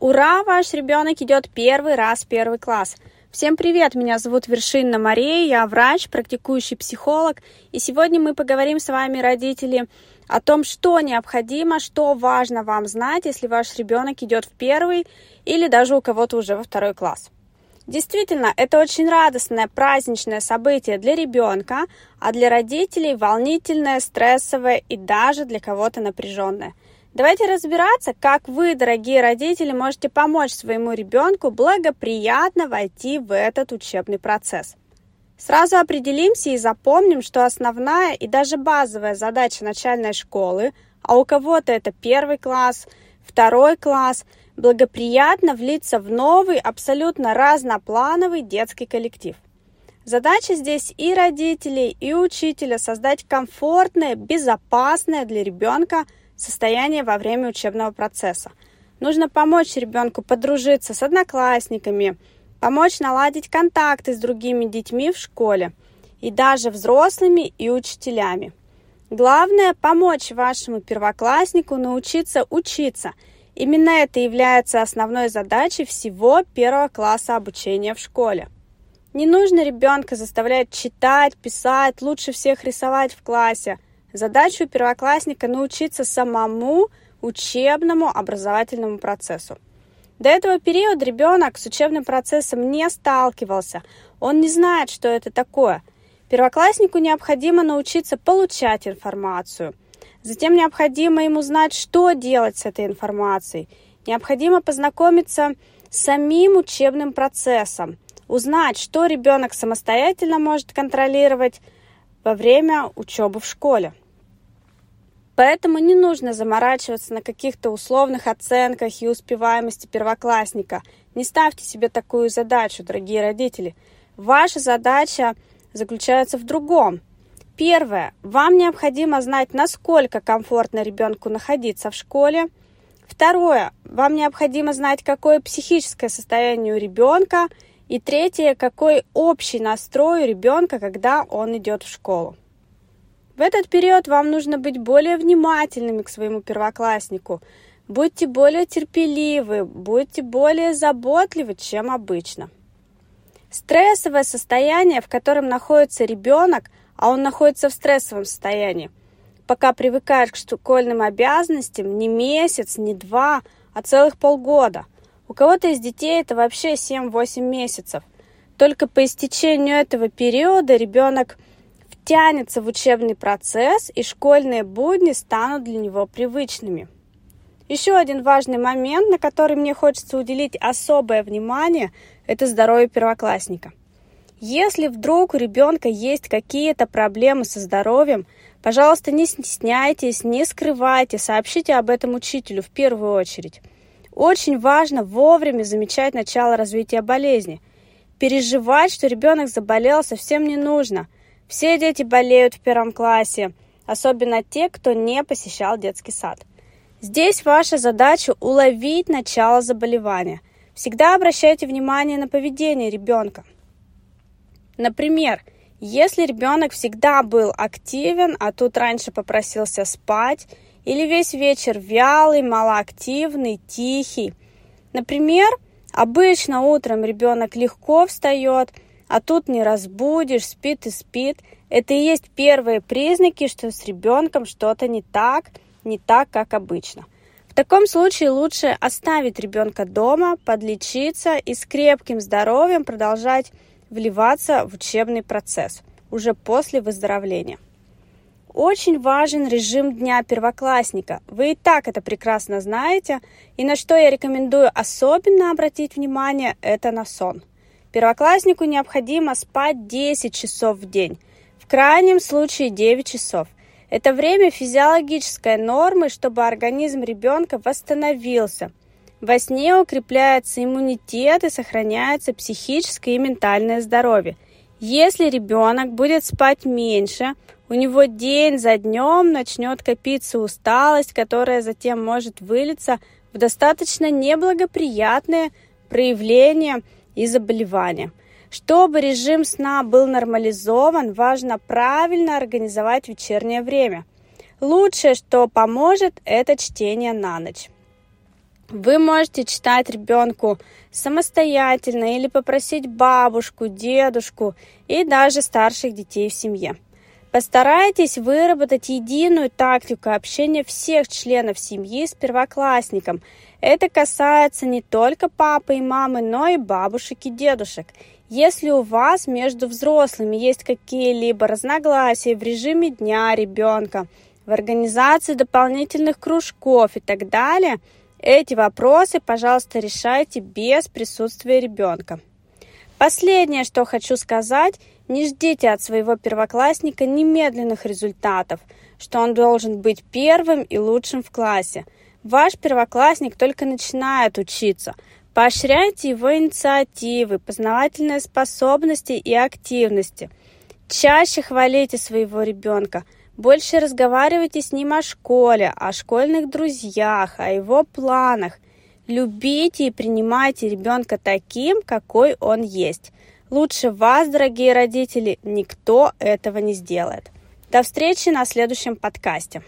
Ура, ваш ребенок идет первый раз в первый класс. Всем привет, меня зовут Вершинна Мария, я врач, практикующий психолог, и сегодня мы поговорим с вами, родители, о том, что необходимо, что важно вам знать, если ваш ребенок идет в первый или даже у кого-то уже во второй класс. Действительно, это очень радостное праздничное событие для ребенка, а для родителей волнительное, стрессовое и даже для кого-то напряженное – Давайте разбираться, как вы, дорогие родители, можете помочь своему ребенку благоприятно войти в этот учебный процесс. Сразу определимся и запомним, что основная и даже базовая задача начальной школы, а у кого-то это первый класс, второй класс, благоприятно влиться в новый, абсолютно разноплановый детский коллектив. Задача здесь и родителей, и учителя создать комфортное, безопасное для ребенка – состояние во время учебного процесса. Нужно помочь ребенку подружиться с одноклассниками, помочь наладить контакты с другими детьми в школе и даже взрослыми и учителями. Главное – помочь вашему первокласснику научиться учиться. Именно это является основной задачей всего первого класса обучения в школе. Не нужно ребенка заставлять читать, писать, лучше всех рисовать в классе – Задача у первоклассника научиться самому учебному образовательному процессу. До этого периода ребенок с учебным процессом не сталкивался, он не знает, что это такое. Первокласснику необходимо научиться получать информацию. Затем необходимо ему знать, что делать с этой информацией. Необходимо познакомиться с самим учебным процессом, узнать, что ребенок самостоятельно может контролировать во время учебы в школе. Поэтому не нужно заморачиваться на каких-то условных оценках и успеваемости первоклассника. Не ставьте себе такую задачу, дорогие родители. Ваша задача заключается в другом. Первое. Вам необходимо знать, насколько комфортно ребенку находиться в школе. Второе. Вам необходимо знать, какое психическое состояние у ребенка. И третье. Какой общий настрой у ребенка, когда он идет в школу. В этот период вам нужно быть более внимательными к своему первокласснику. Будьте более терпеливы, будьте более заботливы, чем обычно. Стрессовое состояние, в котором находится ребенок, а он находится в стрессовом состоянии, пока привыкает к школьным обязанностям не месяц, не два, а целых полгода. У кого-то из детей это вообще 7-8 месяцев. Только по истечению этого периода ребенок – втянется в учебный процесс, и школьные будни станут для него привычными. Еще один важный момент, на который мне хочется уделить особое внимание, это здоровье первоклассника. Если вдруг у ребенка есть какие-то проблемы со здоровьем, пожалуйста, не стесняйтесь, не скрывайте, сообщите об этом учителю в первую очередь. Очень важно вовремя замечать начало развития болезни. Переживать, что ребенок заболел, совсем не нужно – все дети болеют в первом классе, особенно те, кто не посещал детский сад. Здесь ваша задача уловить начало заболевания. Всегда обращайте внимание на поведение ребенка. Например, если ребенок всегда был активен, а тут раньше попросился спать, или весь вечер вялый, малоактивный, тихий. Например, обычно утром ребенок легко встает, а тут не разбудишь, спит и спит. Это и есть первые признаки, что с ребенком что-то не так, не так, как обычно. В таком случае лучше оставить ребенка дома, подлечиться и с крепким здоровьем продолжать вливаться в учебный процесс уже после выздоровления. Очень важен режим дня первоклассника. Вы и так это прекрасно знаете. И на что я рекомендую особенно обратить внимание, это на сон. Первокласснику необходимо спать 10 часов в день, в крайнем случае 9 часов. Это время физиологической нормы, чтобы организм ребенка восстановился. Во сне укрепляется иммунитет и сохраняется психическое и ментальное здоровье. Если ребенок будет спать меньше, у него день за днем начнет копиться усталость, которая затем может вылиться в достаточно неблагоприятные проявления – и заболевания. Чтобы режим сна был нормализован, важно правильно организовать вечернее время. Лучшее, что поможет, это чтение на ночь. Вы можете читать ребенку самостоятельно или попросить бабушку, дедушку и даже старших детей в семье. Постарайтесь выработать единую тактику общения всех членов семьи с первоклассником. Это касается не только папы и мамы, но и бабушек и дедушек. Если у вас между взрослыми есть какие-либо разногласия в режиме дня ребенка, в организации дополнительных кружков и так далее – эти вопросы, пожалуйста, решайте без присутствия ребенка. Последнее, что хочу сказать, не ждите от своего первоклассника немедленных результатов, что он должен быть первым и лучшим в классе. Ваш первоклассник только начинает учиться. Поощряйте его инициативы, познавательные способности и активности. Чаще хвалите своего ребенка – больше разговаривайте с ним о школе, о школьных друзьях, о его планах. Любите и принимайте ребенка таким, какой он есть. Лучше вас, дорогие родители, никто этого не сделает. До встречи на следующем подкасте.